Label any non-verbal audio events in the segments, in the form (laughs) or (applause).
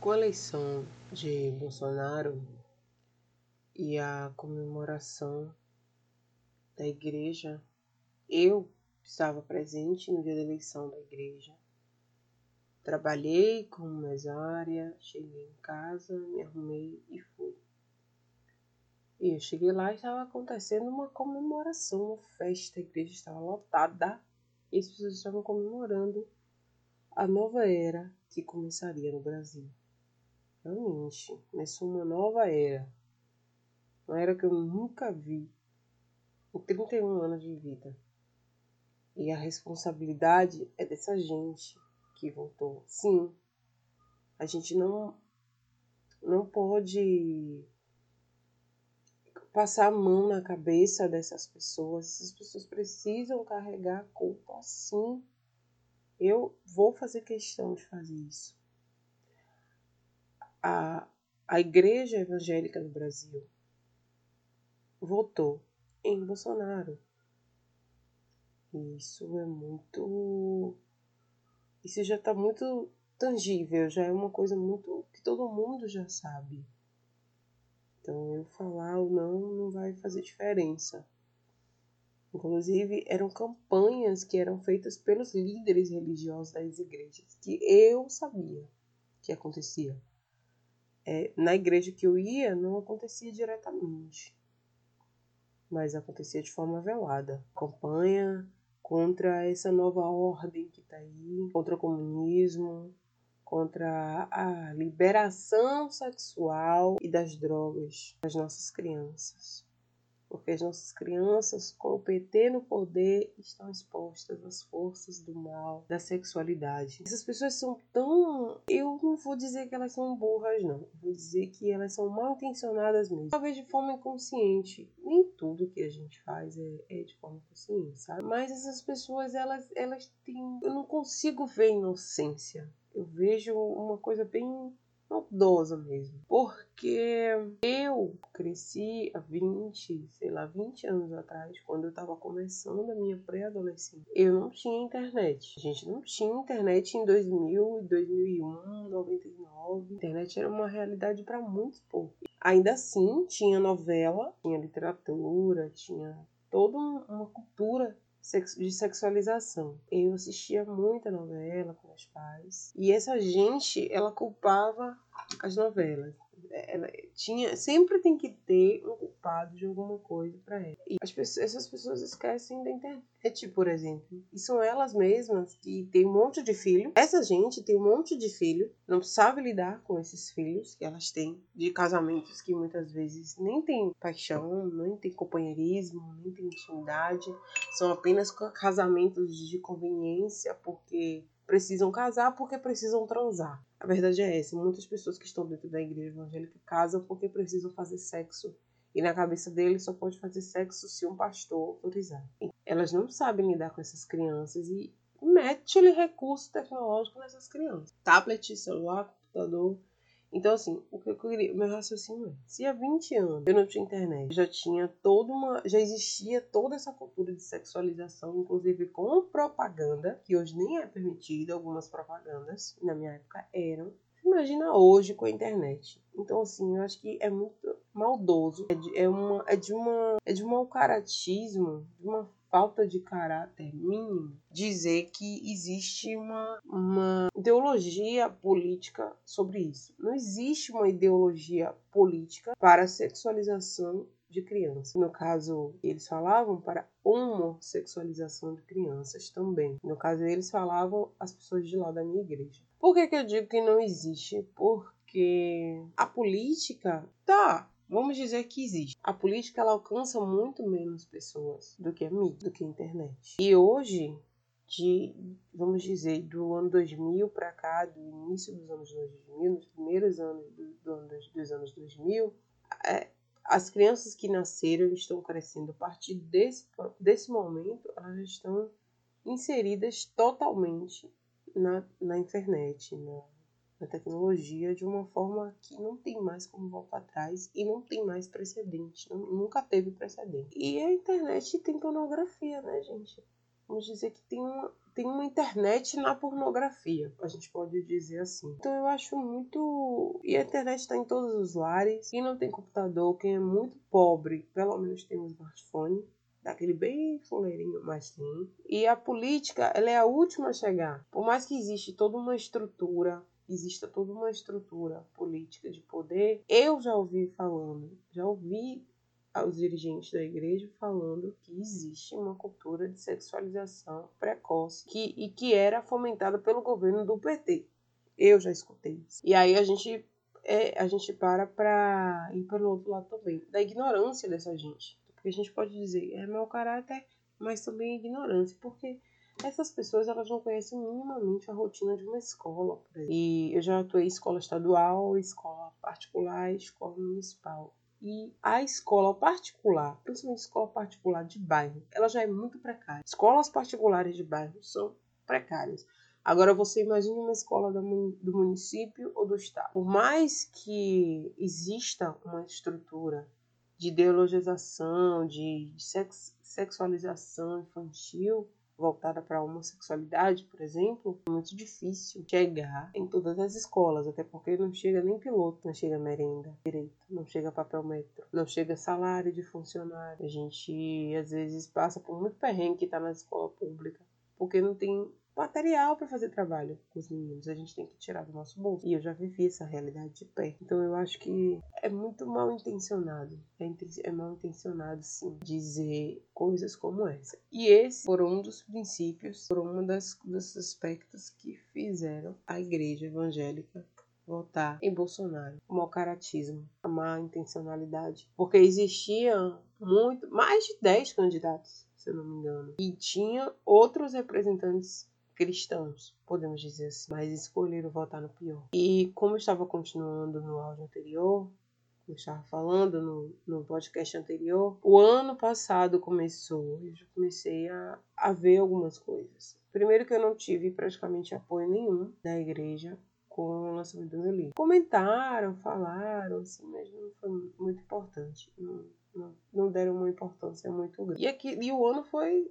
Com a eleição de Bolsonaro e a comemoração da igreja, eu estava presente no dia da eleição da igreja. Trabalhei como mesária, cheguei em casa, me arrumei e fui. E eu cheguei lá e estava acontecendo uma comemoração, uma festa, a igreja estava lotada e as pessoas estavam comemorando a nova era que começaria no Brasil. Realmente, começou uma nova era. Uma era que eu nunca vi em 31 anos de vida. E a responsabilidade é dessa gente que voltou. Sim, a gente não, não pode passar a mão na cabeça dessas pessoas. Essas pessoas precisam carregar a culpa sim. Eu vou fazer questão de fazer isso a, a Igreja Evangélica no Brasil votou em Bolsonaro. Isso é muito. Isso já está muito tangível, já é uma coisa muito que todo mundo já sabe. Então eu falar ou não não vai fazer diferença. Inclusive, eram campanhas que eram feitas pelos líderes religiosos das igrejas, que eu sabia que acontecia é, na igreja que eu ia não acontecia diretamente, mas acontecia de forma velada. Campanha contra essa nova ordem que está aí, contra o comunismo, contra a liberação sexual e das drogas das nossas crianças porque as nossas crianças, com o PT no poder, estão expostas às forças do mal, da sexualidade. Essas pessoas são tão. Eu não vou dizer que elas são burras, não. Vou dizer que elas são mal intencionadas mesmo. Talvez de forma inconsciente. Nem tudo que a gente faz é, é de forma consciente, sabe? Mas essas pessoas, elas, elas têm. Eu não consigo ver inocência. Eu vejo uma coisa bem maldosa mesmo. Porque eu cresci há 20, sei lá, 20 anos atrás, quando eu tava começando a minha pré-adolescência. Eu não tinha internet. A gente não tinha internet em 2000, 2001, 99. A internet era uma realidade para muitos poucos. Ainda assim, tinha novela, tinha literatura, tinha toda uma cultura de sexualização. Eu assistia muita novela com meus pais e essa gente, ela culpava as novelas. Ela tinha, sempre tem que ter um culpado de alguma coisa para ela. E as pessoas, essas pessoas esquecem da internet, por exemplo. E são elas mesmas que têm um monte de filho. Essa gente tem um monte de filho, não sabe lidar com esses filhos que elas têm de casamentos que muitas vezes nem tem paixão, nem tem companheirismo, nem tem intimidade. São apenas casamentos de conveniência porque precisam casar porque precisam transar. A verdade é essa. Muitas pessoas que estão dentro da igreja evangélica casam porque precisam fazer sexo. E na cabeça deles só pode fazer sexo se um pastor autorizar. Elas não sabem lidar com essas crianças e mete-lhe recurso tecnológico nessas crianças. Tablet, celular, computador, então, assim, o que eu queria, meu raciocínio é: se há 20 anos eu não tinha internet, já tinha toda uma. já existia toda essa cultura de sexualização, inclusive com propaganda, que hoje nem é permitida, algumas propagandas, na minha época eram. Imagina hoje com a internet. Então, assim, eu acho que é muito maldoso. É de, é uma, é de, uma, é de um mau caratismo, de uma falta de caráter mínimo dizer que existe uma, uma ideologia política sobre isso. Não existe uma ideologia política para a sexualização de crianças. No caso, eles falavam para homossexualização de crianças também. No caso, eles falavam as pessoas de lá da minha igreja. Por que, que eu digo que não existe? Porque a política tá Vamos dizer que existe. A política ela alcança muito menos pessoas do que a mídia, do que a internet. E hoje, de, vamos dizer, do ano 2000 para cá, do início dos anos 2000, nos primeiros anos do, do dos anos 2000, é, as crianças que nasceram estão crescendo a partir desse, desse momento, elas estão inseridas totalmente na, na internet, na, a tecnologia de uma forma que não tem mais como voltar atrás e não tem mais precedente, nunca teve precedente. E a internet tem pornografia, né, gente? vamos dizer que tem uma, tem uma internet na pornografia, a gente pode dizer assim. Então eu acho muito. E a internet está em todos os lares. Quem não tem computador, quem é muito pobre, pelo menos tem um smartphone. Daquele bem fuleirinho, mas tem. E a política, ela é a última a chegar. Por mais que existe toda uma estrutura exista toda uma estrutura política de poder, eu já ouvi falando, já ouvi aos dirigentes da igreja falando que existe uma cultura de sexualização precoce que, e que era fomentada pelo governo do PT. Eu já escutei isso. E aí a gente, é, a gente para para ir pelo outro lado também, da ignorância dessa gente. Porque a gente pode dizer, é mau caráter, mas também ignorância. Porque essas pessoas elas não conhecem minimamente a rotina de uma escola. E eu já atuei em escola estadual, escola particular, escola municipal. E a escola particular, principalmente escola particular de bairro, ela já é muito precária. Escolas particulares de bairro são precárias. Agora você imagine uma escola do município ou do estado. Por mais que exista uma estrutura de ideologização, de sexualização infantil, voltada para a homossexualidade, por exemplo, é muito difícil chegar em todas as escolas, até porque não chega nem piloto, não chega merenda direito, não chega papel metro, não chega salário de funcionário. A gente às vezes passa por muito perrengue que está na escola pública, porque não tem material para fazer trabalho com os meninos. A gente tem que tirar do nosso bolso. E eu já vivi essa realidade de pé. Então eu acho que é muito mal intencionado. É, é mal intencionado, sim, dizer coisas como essa. E esse foram um dos princípios, foram um das, dos aspectos que fizeram a igreja evangélica votar em Bolsonaro. O mau caratismo, a má intencionalidade. Porque existiam muito, mais de 10 candidatos, se eu não me engano. E tinha outros representantes cristãos, podemos dizer assim, mas escolheram votar no pior. E como eu estava continuando no áudio anterior, eu estava falando no, no podcast anterior, o ano passado começou, eu já comecei a, a ver algumas coisas. Primeiro que eu não tive praticamente apoio nenhum da igreja com o lançamento do meu livro. Comentaram, falaram, assim, mas não foi muito importante. Não, não, não deram uma importância muito grande. E, aqui, e o ano foi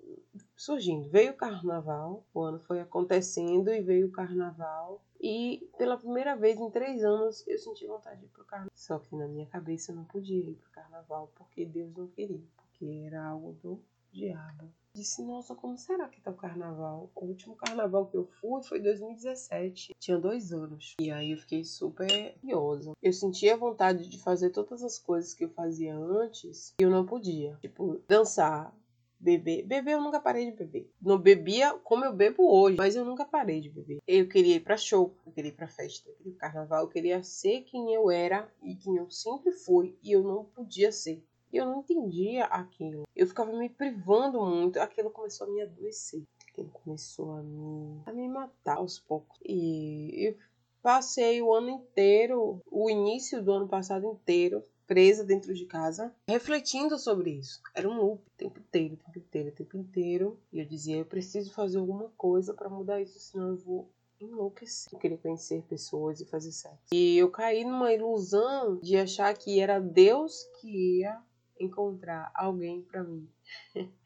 surgindo. Veio o carnaval, o ano foi acontecendo e veio o carnaval. E pela primeira vez em três anos eu senti vontade de ir pro carnaval. Só que na minha cabeça eu não podia ir pro carnaval porque Deus não queria, porque era algo do diabo. Disse, nossa, como será que tá o carnaval? O último carnaval que eu fui foi 2017. Tinha dois anos. E aí eu fiquei super curiosa. Eu sentia vontade de fazer todas as coisas que eu fazia antes e eu não podia. Tipo, dançar, beber. Beber eu nunca parei de beber. Não bebia como eu bebo hoje, mas eu nunca parei de beber. Eu queria ir pra show, eu queria ir pra festa, eu queria ir pro carnaval, eu queria ser quem eu era e quem eu sempre fui e eu não podia ser. E eu não entendia aquilo. Eu ficava me privando muito. Aquilo começou a me adoecer. Aquilo começou a me, a me matar aos poucos. E eu passei o ano inteiro, o início do ano passado inteiro, presa dentro de casa, refletindo sobre isso. Era um loop, o tempo inteiro, o tempo inteiro, o tempo inteiro. E eu dizia, eu preciso fazer alguma coisa para mudar isso, senão eu vou enlouquecer. Eu queria conhecer pessoas e fazer sexo. E eu caí numa ilusão de achar que era Deus que ia encontrar alguém para mim. (laughs)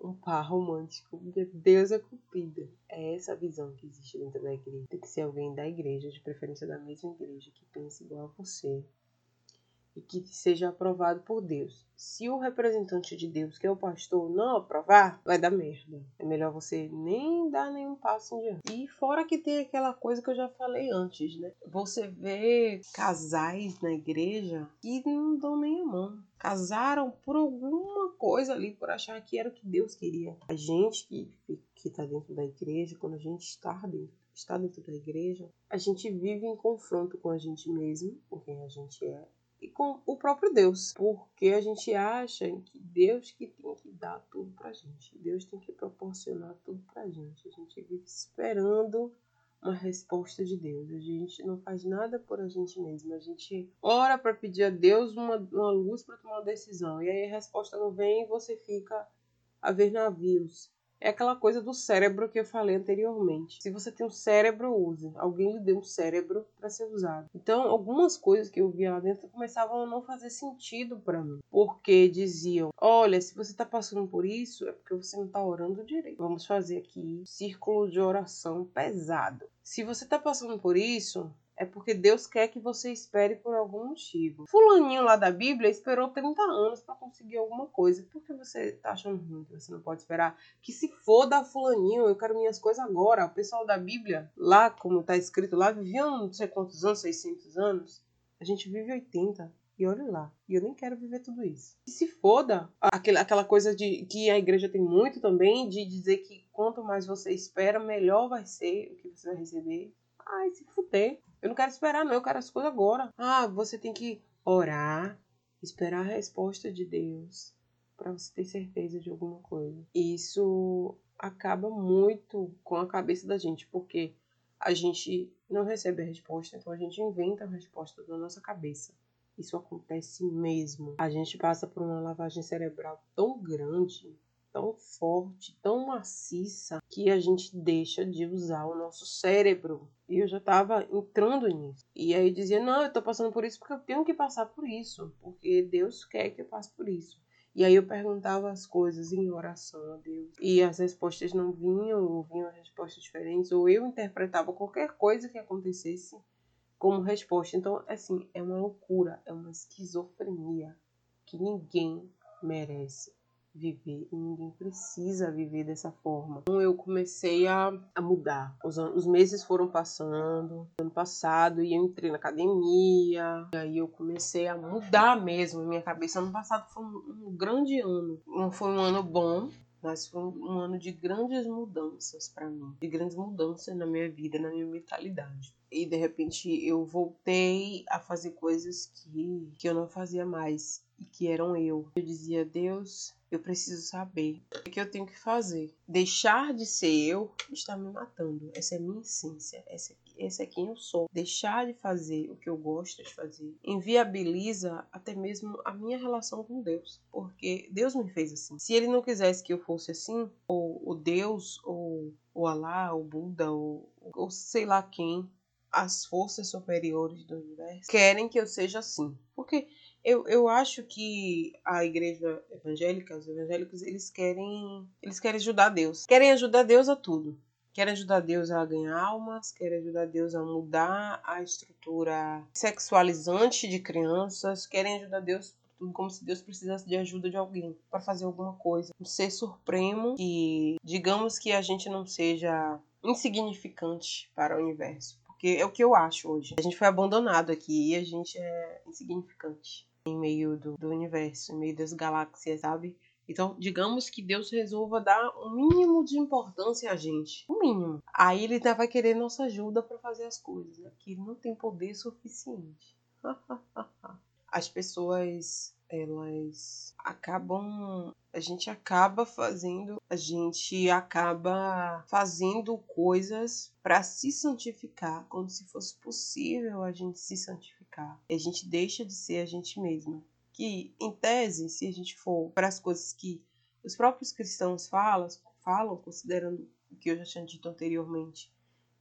um par romântico, porque Deus é cupida. É essa visão que existe dentro da igreja. Tem que ser alguém da igreja, de preferência da mesma igreja, que pense igual a você, e que seja aprovado por Deus. Se o representante de Deus, que é o pastor, não aprovar, vai dar merda. É melhor você nem dar nenhum passo em diante. E fora que tem aquela coisa que eu já falei antes, né? Você vê casais na igreja que não dão nem a mão. Casaram por alguma coisa ali, por achar que era o que Deus queria. A gente que, que tá dentro da igreja, quando a gente está dentro está dentro da igreja, a gente vive em confronto com a gente mesmo, com quem a gente é, e com o próprio Deus, porque a gente acha que Deus que tem que dar tudo pra gente, Deus tem que proporcionar tudo pra gente. A gente vive esperando uma resposta de Deus. A gente não faz nada por a gente mesmo. A gente ora para pedir a Deus uma, uma luz para tomar uma decisão. E aí a resposta não vem e você fica a ver navios. É aquela coisa do cérebro que eu falei anteriormente. Se você tem um cérebro, use. Alguém lhe deu um cérebro para ser usado. Então, algumas coisas que eu via lá dentro começavam a não fazer sentido para mim. Porque diziam: olha, se você tá passando por isso, é porque você não tá orando direito. Vamos fazer aqui um círculo de oração pesado. Se você tá passando por isso, é porque Deus quer que você espere por algum motivo. Fulaninho lá da Bíblia esperou 30 anos para conseguir alguma coisa. Por que você tá achando ruim que você não pode esperar? Que se foda fulaninho, eu quero minhas coisas agora. O pessoal da Bíblia, lá como tá escrito lá, viviam não sei quantos anos, 600 anos. A gente vive 80. E olha lá, e eu nem quero viver tudo isso. E se foda, aquela, aquela coisa de que a igreja tem muito também, de dizer que quanto mais você espera, melhor vai ser o que você vai receber. Ai, se fuder. Eu não quero esperar, não, eu quero as coisas agora. Ah, você tem que orar, esperar a resposta de Deus para você ter certeza de alguma coisa. Isso acaba muito com a cabeça da gente, porque a gente não recebe a resposta, então a gente inventa a resposta da nossa cabeça. Isso acontece mesmo. A gente passa por uma lavagem cerebral tão grande tão forte, tão maciça, que a gente deixa de usar o nosso cérebro. E eu já estava entrando nisso. E aí dizia: Não, eu estou passando por isso porque eu tenho que passar por isso, porque Deus quer que eu passe por isso. E aí eu perguntava as coisas em oração a Deus. E as respostas não vinham, ou vinham respostas diferentes, ou eu interpretava qualquer coisa que acontecesse como resposta. Então, assim, é uma loucura, é uma esquizofrenia que ninguém merece viver e ninguém precisa viver dessa forma. Então eu comecei a, a mudar. Os, os meses foram passando. Ano passado eu entrei na academia. E aí eu comecei a mudar mesmo minha cabeça. Ano passado foi um, um grande ano. Não foi um ano bom, mas foi um ano de grandes mudanças para mim, de grandes mudanças na minha vida, na minha mentalidade. E de repente eu voltei a fazer coisas que, que eu não fazia mais e que eram eu. Eu dizia, Deus, eu preciso saber o que eu tenho que fazer. Deixar de ser eu está me matando. Essa é a minha essência. Essa, essa é quem eu sou. Deixar de fazer o que eu gosto de fazer inviabiliza até mesmo a minha relação com Deus. Porque Deus me fez assim. Se Ele não quisesse que eu fosse assim, ou o Deus, ou o Alá, o Buda, ou, ou sei lá quem, as forças superiores do universo querem que eu seja assim. Porque eu, eu acho que a igreja evangélica, os evangélicos, eles querem, eles querem ajudar Deus. Querem ajudar Deus a tudo. Querem ajudar Deus a ganhar almas, querem ajudar Deus a mudar a estrutura sexualizante de crianças, querem ajudar Deus tudo como se Deus precisasse de ajuda de alguém para fazer alguma coisa. Um ser supremo que, digamos que a gente não seja insignificante para o universo. Porque é o que eu acho hoje. A gente foi abandonado aqui e a gente é insignificante em meio do, do universo, em meio das galáxias, sabe? Então, digamos que Deus resolva dar um mínimo de importância a gente. O um mínimo. Aí ele ainda vai querer nossa ajuda para fazer as coisas. Né? Que ele não tem poder suficiente. (laughs) As pessoas elas acabam a gente acaba fazendo a gente acaba fazendo coisas para se santificar como se fosse possível a gente se santificar e a gente deixa de ser a gente mesma que em tese se a gente for para as coisas que os próprios cristãos falam falam considerando o que eu já tinha dito anteriormente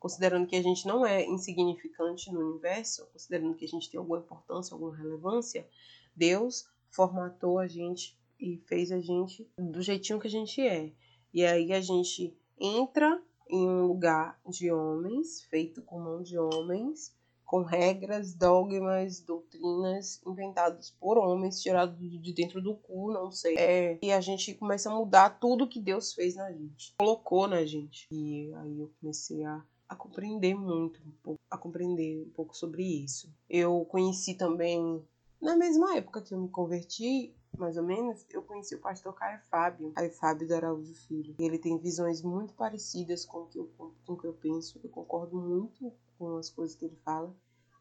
considerando que a gente não é insignificante no universo, considerando que a gente tem alguma importância, alguma relevância, Deus formatou a gente e fez a gente do jeitinho que a gente é. E aí a gente entra em um lugar de homens, feito com mão de homens, com regras, dogmas, doutrinas inventados por homens, tirados de dentro do cu, não sei. É, e a gente começa a mudar tudo que Deus fez na gente, colocou na gente. E aí eu comecei a, a compreender muito, um pouco, a compreender um pouco sobre isso. Eu conheci também na mesma época que eu me converti, mais ou menos, eu conheci o pastor Caio Fábio, Caio Fábio do Araújo Filho. Ele tem visões muito parecidas com o que eu, com o que eu penso, eu concordo muito com as coisas que ele fala.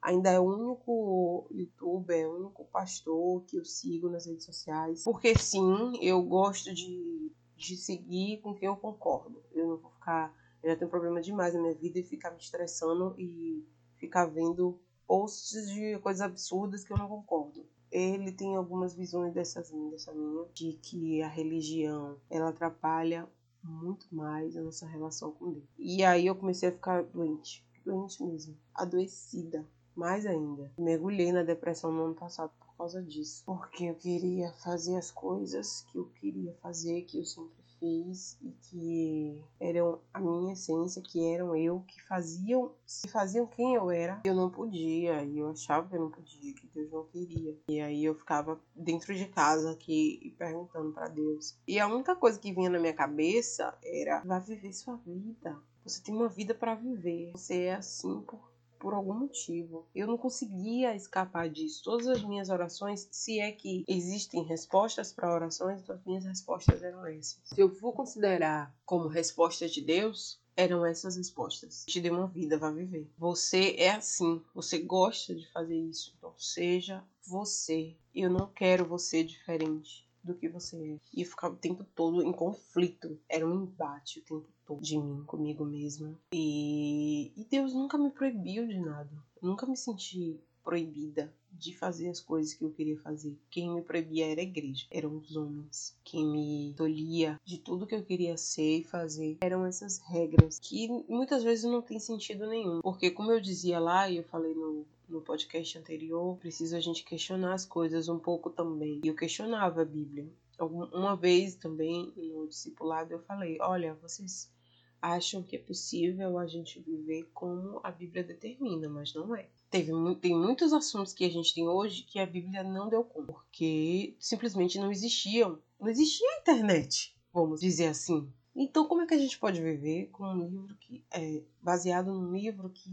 Ainda é o único youtuber, é o único pastor que eu sigo nas redes sociais. Porque sim, eu gosto de, de seguir com quem eu concordo. Eu não vou ficar. Eu já tenho problema demais na minha vida e ficar me estressando e ficar vendo posts de coisas absurdas que eu não concordo. Ele tem algumas visões dessas dessa minha, de que a religião ela atrapalha muito mais a nossa relação com Deus. E aí eu comecei a ficar doente, doente mesmo, adoecida, mais ainda. Mergulhei na depressão no ano passado por causa disso, porque eu queria fazer as coisas que eu queria fazer, que eu sempre fiz e que eram a minha essência, que eram eu, que faziam, que faziam quem eu era. Eu não podia, e eu achava que eu não podia, que Deus não queria. E aí eu ficava dentro de casa aqui perguntando para Deus. E a única coisa que vinha na minha cabeça era: vai viver sua vida. Você tem uma vida para viver. Você é assim por por algum motivo. Eu não conseguia escapar disso. Todas as minhas orações, se é que existem respostas para orações, então as minhas respostas eram essas. Se eu for considerar como respostas de Deus, eram essas respostas. Te dê uma vida, vá viver. Você é assim, você gosta de fazer isso, então seja você. Eu não quero você diferente do que você é. E ficava o tempo todo em conflito. Era um embate o tempo todo de mim, comigo mesma. E, e Deus nunca me proibiu de nada. Eu nunca me senti proibida de fazer as coisas que eu queria fazer. Quem me proibia era a igreja, eram os homens. Quem me tolhia de tudo que eu queria ser e fazer eram essas regras que muitas vezes não tem sentido nenhum. Porque, como eu dizia lá, e eu falei no, no podcast anterior, precisa a gente questionar as coisas um pouco também. E eu questionava a Bíblia. Uma vez também no discipulado eu falei: olha, vocês acham que é possível a gente viver como a Bíblia determina, mas não é. Teve, tem muitos assuntos que a gente tem hoje que a Bíblia não deu conta, porque simplesmente não existiam. Não existia a internet, vamos dizer assim. Então, como é que a gente pode viver com um livro que é baseado num livro que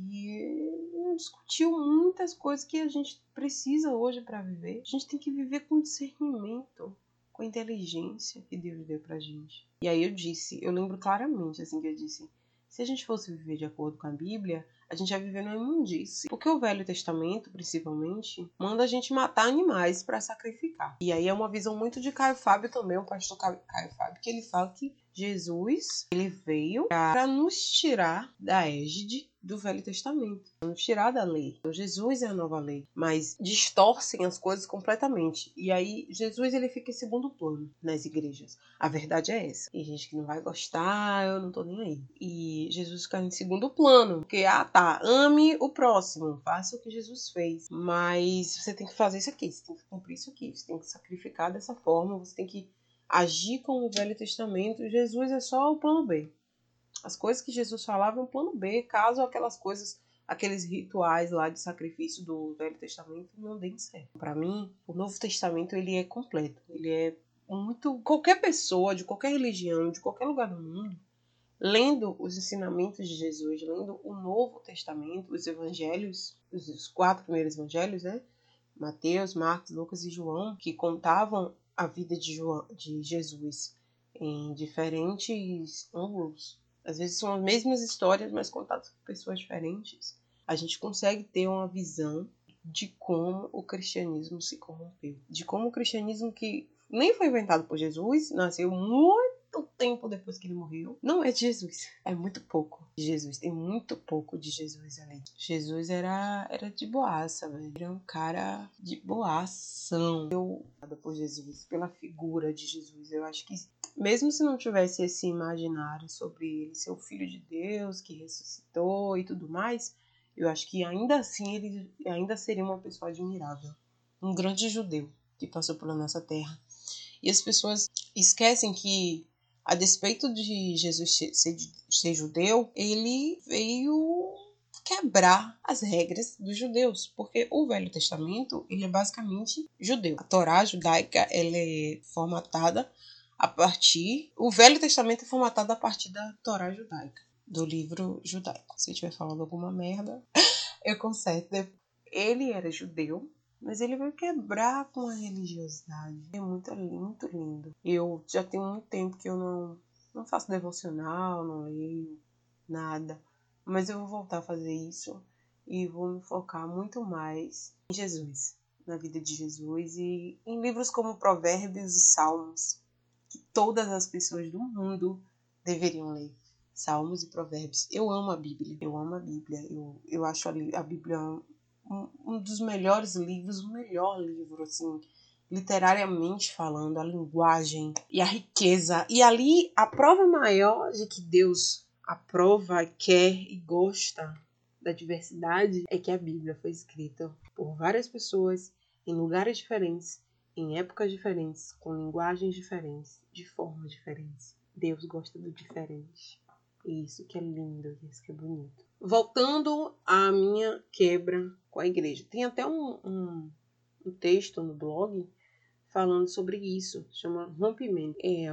não discutiu muitas coisas que a gente precisa hoje para viver? A gente tem que viver com discernimento, com inteligência que Deus deu pra gente. E aí eu disse, eu lembro claramente assim que eu disse, se a gente fosse viver de acordo com a Bíblia, a gente vai viver no imundice. Porque o Velho Testamento, principalmente, manda a gente matar animais para sacrificar. E aí é uma visão muito de Caio Fábio também, o pastor Caio Fábio, que ele fala que Jesus, ele veio para nos tirar da égide do Velho Testamento, nos tirar da lei. Então, Jesus é a nova lei, mas distorcem as coisas completamente. E aí Jesus ele fica em segundo plano nas igrejas. A verdade é essa. Tem gente que não vai gostar, eu não tô nem aí. E Jesus fica em segundo plano, porque ah, tá, ame o próximo, faça o que Jesus fez, mas você tem que fazer isso aqui, você tem que cumprir isso aqui, você tem que sacrificar dessa forma, você tem que agir como o Velho Testamento, Jesus é só o plano B. As coisas que Jesus falava é um plano B, caso aquelas coisas, aqueles rituais lá de sacrifício do Velho Testamento não deem certo. Para mim, o Novo Testamento ele é completo, ele é muito qualquer pessoa de qualquer religião, de qualquer lugar do mundo, lendo os ensinamentos de Jesus, lendo o Novo Testamento, os evangelhos, os quatro primeiros evangelhos, né? Mateus, Marcos, Lucas e João, que contavam a vida de, João, de Jesus em diferentes ângulos. Às vezes são as mesmas histórias, mas contadas por pessoas diferentes. A gente consegue ter uma visão de como o cristianismo se corrompeu. De como o cristianismo que nem foi inventado por Jesus, nasceu muito tanto tempo depois que ele morreu, não é de Jesus. É muito pouco de Jesus. Tem muito pouco de Jesus ali. Jesus era, era de boaça, velho. Era um cara de boação. Eu, por Jesus, pela figura de Jesus, eu acho que mesmo se não tivesse esse imaginário sobre ele ser o filho de Deus que ressuscitou e tudo mais, eu acho que ainda assim ele ainda seria uma pessoa admirável. Um grande judeu que passou pela nossa terra. E as pessoas esquecem que a despeito de Jesus ser, ser judeu, ele veio quebrar as regras dos judeus, porque o Velho Testamento ele é basicamente judeu. A Torá judaica ela é formatada a partir, o Velho Testamento é formatado a partir da Torá judaica, do livro judaico. Se eu estiver falando alguma merda, (laughs) eu conserto. Ele era judeu, mas ele veio quebrar com a religiosidade. É muito, muito lindo. Eu já tenho muito tempo que eu não, não faço devocional, não leio nada. Mas eu vou voltar a fazer isso e vou me focar muito mais em Jesus, na vida de Jesus e em livros como Provérbios e Salmos, que todas as pessoas do mundo deveriam ler. Salmos e Provérbios. Eu amo a Bíblia. Eu amo a Bíblia. Eu, eu acho a, a Bíblia um, dos melhores livros, o melhor livro, assim, literariamente falando, a linguagem e a riqueza. E ali a prova maior de que Deus aprova, quer e gosta da diversidade é que a Bíblia foi escrita por várias pessoas em lugares diferentes, em épocas diferentes, com linguagens diferentes, de formas diferentes. Deus gosta do diferente. Isso que é lindo, isso que é bonito. Voltando à minha quebra com a igreja. Tem até um, um, um texto no blog falando sobre isso, chama Rompimento. É,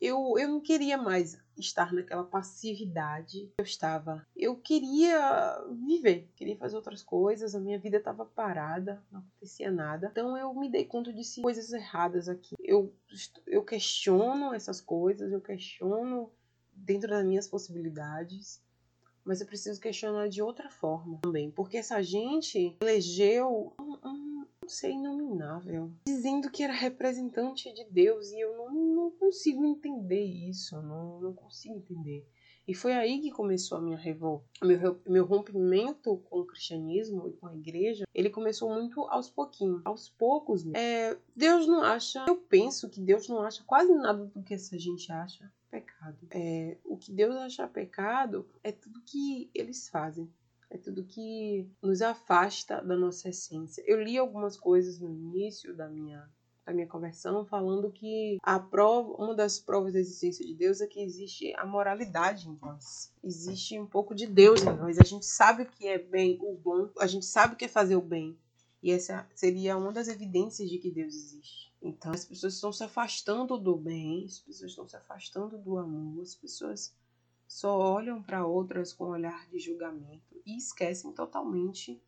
eu, eu não queria mais estar naquela passividade que eu estava. Eu queria viver, queria fazer outras coisas, a minha vida estava parada, não acontecia nada. Então eu me dei conta de coisas erradas aqui. Eu, eu questiono essas coisas, eu questiono dentro das minhas possibilidades mas eu preciso questionar de outra forma também, porque essa gente elegeu um, um não sei, inominável, dizendo que era representante de Deus e eu não, não consigo entender isso, não, não consigo entender. E foi aí que começou a minha revolta. Meu, meu rompimento com o cristianismo e com a igreja, ele começou muito aos pouquinhos. Aos poucos, é, Deus não acha. Eu penso que Deus não acha quase nada do que essa gente acha pecado. É, o que Deus acha pecado é tudo que eles fazem. É tudo que nos afasta da nossa essência. Eu li algumas coisas no início da minha da minha conversão falando que a prova, uma das provas da existência de Deus é que existe a moralidade em nós. Existe um pouco de Deus em nós. A gente sabe o que é bem, o bom, a gente sabe o que é fazer o bem. E essa seria uma das evidências de que Deus existe. Então as pessoas estão se afastando do bem, as pessoas estão se afastando do amor, as pessoas só olham para outras com um olhar de julgamento e esquecem totalmente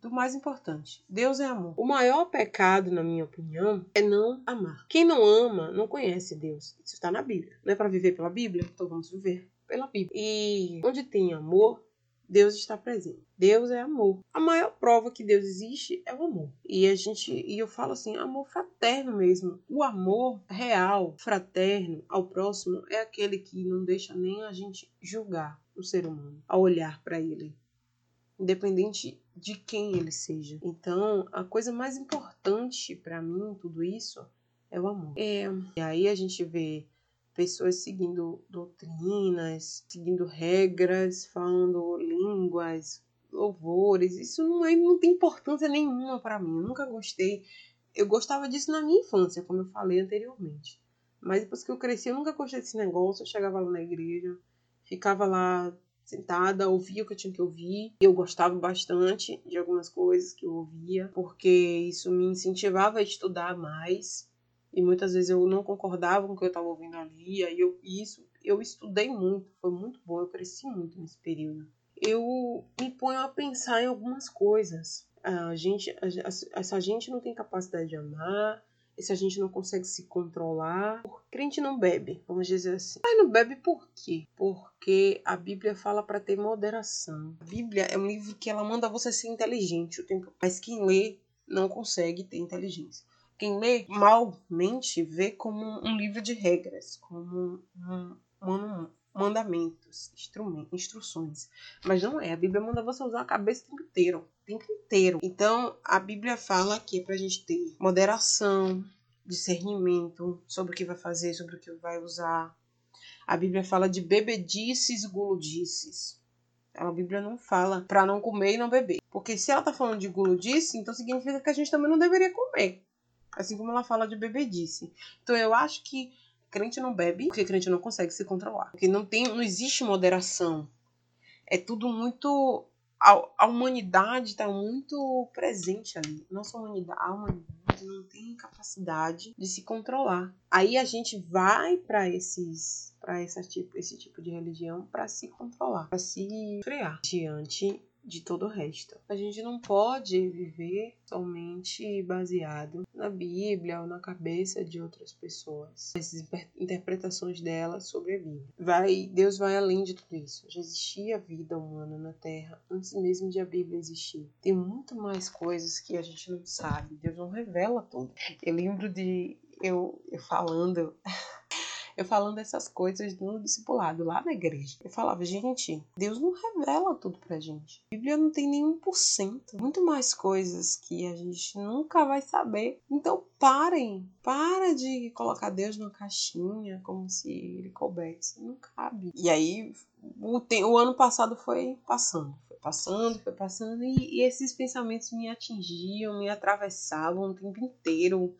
do mais importante. Deus é amor. O maior pecado, na minha opinião, é não amar. Quem não ama não conhece Deus. Isso está na Bíblia. Não é para viver pela Bíblia? Então vamos viver pela Bíblia. E onde tem amor, Deus está presente. Deus é amor. A maior prova que Deus existe é o amor. E a gente, e eu falo assim, amor fraterno mesmo. O amor real, fraterno ao próximo é aquele que não deixa nem a gente julgar o ser humano, a olhar para ele, independente de quem ele seja. Então, a coisa mais importante para mim tudo isso é o amor. É, e aí a gente vê pessoas seguindo doutrinas, seguindo regras, falando línguas, louvores. Isso não, é, não tem importância nenhuma para mim. Eu nunca gostei. Eu gostava disso na minha infância, como eu falei anteriormente. Mas depois que eu cresci, eu nunca gostei desse negócio. Eu chegava lá na igreja, ficava lá sentada, ouvia o que eu tinha que ouvir. Eu gostava bastante de algumas coisas que eu ouvia, porque isso me incentivava a estudar mais e muitas vezes eu não concordava com o que eu estava ouvindo ali, aí eu, isso eu estudei muito, foi muito bom, eu cresci muito nesse período. Eu me ponho a pensar em algumas coisas. A gente, a, se a gente não tem capacidade de amar, se a gente não consegue se controlar, o crente não bebe, vamos dizer assim. Mas não bebe por quê? Porque a Bíblia fala para ter moderação. A Bíblia é um livro que ela manda você ser inteligente o tempo, mas quem lê não consegue ter inteligência. Quem lê malmente vê como um livro de regras, como um, mandamentos, instruções. Mas não é. A Bíblia manda você usar a cabeça o tempo inteiro. O tempo inteiro. Então, a Bíblia fala que é pra gente ter moderação, discernimento sobre o que vai fazer, sobre o que vai usar. A Bíblia fala de bebedices e guludices. A Bíblia não fala para não comer e não beber. Porque se ela tá falando de guludice, então significa que a gente também não deveria comer. Assim como ela fala de bebedice. Então eu acho que crente não bebe porque crente não consegue se controlar. Porque não tem, não existe moderação. É tudo muito a, a humanidade está muito presente ali. Nossa humanidade, a humanidade não tem capacidade de se controlar. Aí a gente vai para esses para esse tipo, esse tipo de religião para se controlar, para se frear diante de todo o resto. A gente não pode viver somente baseado na Bíblia ou na cabeça de outras pessoas, as interpretações delas sobre a Bíblia. Vai, Deus vai além de tudo isso. Já existia vida humana na Terra antes mesmo de a Bíblia existir. Tem muito mais coisas que a gente não sabe. Deus não revela tudo. Eu lembro de eu, eu falando Eu falando dessas coisas no discipulado, lá na igreja. Eu falava, gente, Deus não revela tudo pra gente. A Bíblia não tem nenhum por cento. Muito mais coisas que a gente nunca vai saber. Então parem. Para de colocar Deus numa caixinha como se ele coubesse. Não cabe. E aí, o, o ano passado foi passando passando, foi passando, e, e, esses pensamentos me atingiam, me atravessavam o tempo inteiro.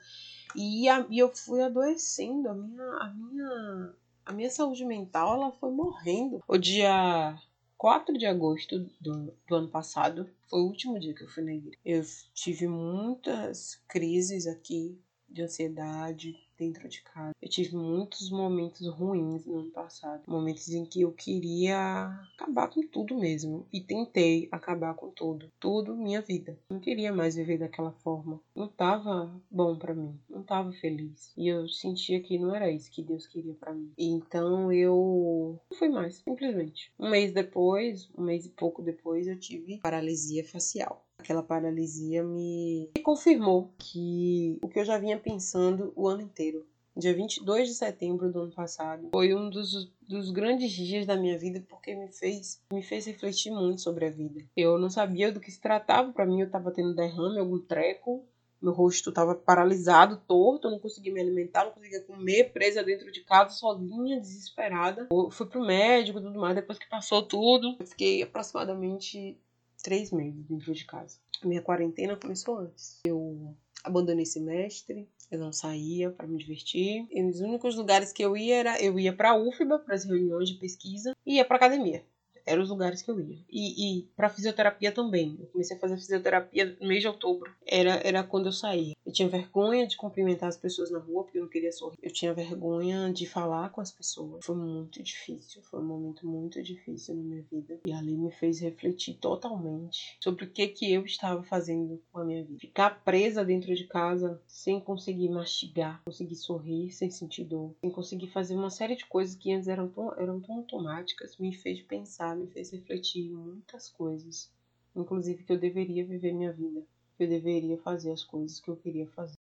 E, a, e eu fui adoecendo, a minha, a, minha, a minha saúde mental ela foi morrendo. O dia 4 de agosto do, do ano passado foi o último dia que eu fui na igreja. Eu tive muitas crises aqui de ansiedade, dentro de casa. Eu tive muitos momentos ruins no ano passado, momentos em que eu queria acabar com tudo mesmo e tentei acabar com tudo, tudo minha vida. Não queria mais viver daquela forma. Não tava bom para mim, não tava feliz. E eu sentia que não era isso que Deus queria para mim. E então eu não fui mais, simplesmente. Um mês depois, um mês e pouco depois, eu tive paralisia facial aquela paralisia me confirmou que o que eu já vinha pensando o ano inteiro. Dia 22 de setembro do ano passado foi um dos, dos grandes dias da minha vida porque me fez me fez refletir muito sobre a vida. Eu não sabia do que se tratava, para mim eu estava tendo derrame, algum treco, meu rosto estava paralisado, torto, eu não conseguia me alimentar, não conseguia comer, presa dentro de casa, sozinha, desesperada. Eu fui pro médico e tudo mais, depois que passou tudo, eu fiquei aproximadamente três meses dentro de casa. Minha quarentena começou antes. Eu abandonei semestre, eu não saía para me divertir. E os únicos lugares que eu ia era eu ia para a UFBA, para as reuniões de pesquisa, e ia para academia eram os lugares que eu ia. E, e para fisioterapia também. Eu comecei a fazer fisioterapia no mês de outubro. Era, era quando eu saía. Eu tinha vergonha de cumprimentar as pessoas na rua, porque eu não queria sorrir. Eu tinha vergonha de falar com as pessoas. Foi muito difícil. Foi um momento muito difícil na minha vida. E ali me fez refletir totalmente sobre o que, que eu estava fazendo com a minha vida. Ficar presa dentro de casa sem conseguir mastigar, conseguir sorrir sem sentir dor, sem conseguir fazer uma série de coisas que antes eram tão, eram tão automáticas, me fez pensar me fez refletir muitas coisas, inclusive que eu deveria viver minha vida, que eu deveria fazer as coisas que eu queria fazer.